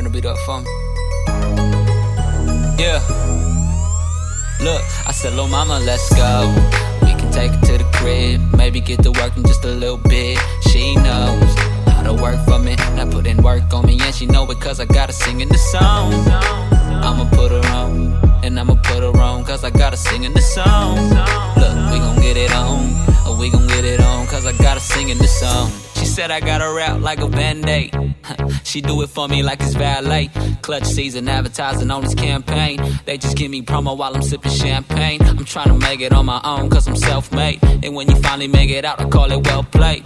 finna be there for me. Yeah. Look, I said, Lil Mama, let's go. We can take it to the crib. Maybe get to work in just a little bit. She knows how to work for me. Now put in work on me. And she know it cause I gotta sing in the song. I'ma put her on. And I'ma put her on cause I gotta sing in the song. Look, we gon' get it on. Or we gon' get it on cause I gotta sing in the song. Said I got her rap like a band-aid. she do it for me like it's valet. Clutch season advertising on this campaign. They just give me promo while I'm sipping champagne. I'm trying to make it on my own cause I'm self-made. And when you finally make it out, I call it well played.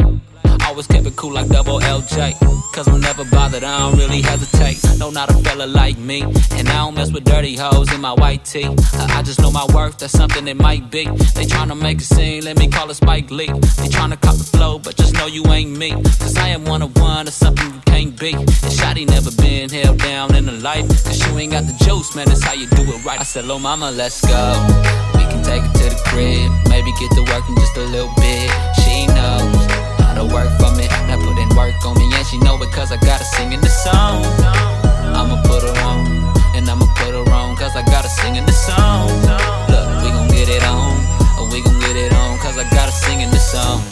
Always kept it cool like double LJ. Cause I'm never bothered, I don't really hesitate. No, not a fella like me. And I don't mess with dirty hoes in my white tee. I, I just know my worth, that's something it might be. They tryna make a scene, let me call it Spike Lee. They tryna cop the flow, but just know you ain't me. Cause I am one of one, or something you can't be. And Shotty never been held down in a life. Cause you ain't got the juice, man, that's how you do it right. I said, Lil mama, let's go. We can take it to the crib, maybe get to work in just a little bit.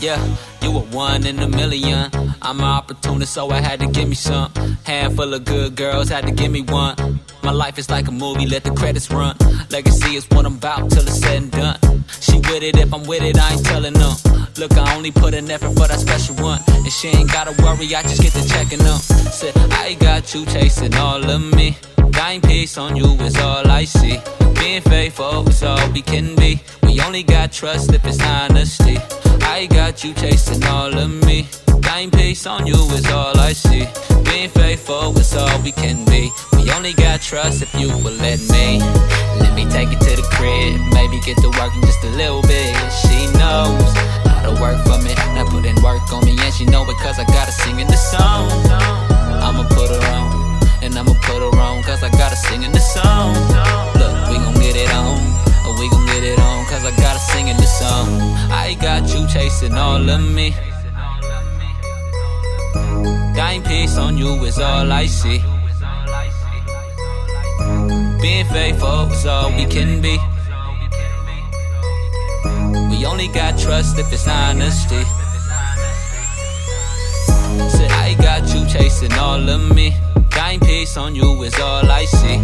Yeah, you a one in a million. I'm an opportunist, so I had to give me some. Handful of good girls, had to give me one. My life is like a movie, let the credits run. Legacy is what I'm about till it's said and done. She with it, if I'm with it, I ain't telling them. Look, I only put an effort for that special one. And she ain't gotta worry, I just get to checking them. Said, I got you chasing all of me. Dying peace on you is all I see. Being faithful is all we can be. We only got trust if it's honesty. I got you chasing all of me. Dying peace on you is all I see. Being faithful is all we can be. We only got trust if you will let me. Let me take it to the crib. Maybe get to working just a little bit. She knows how to work for me. Now put in work on me, and she know cause I gotta chasing all of me. Dying peace on you is all I see. Being faithful is all we can be. We only got trust if it's honesty. Said I got you chasing all of me. Dying peace on you is all I see.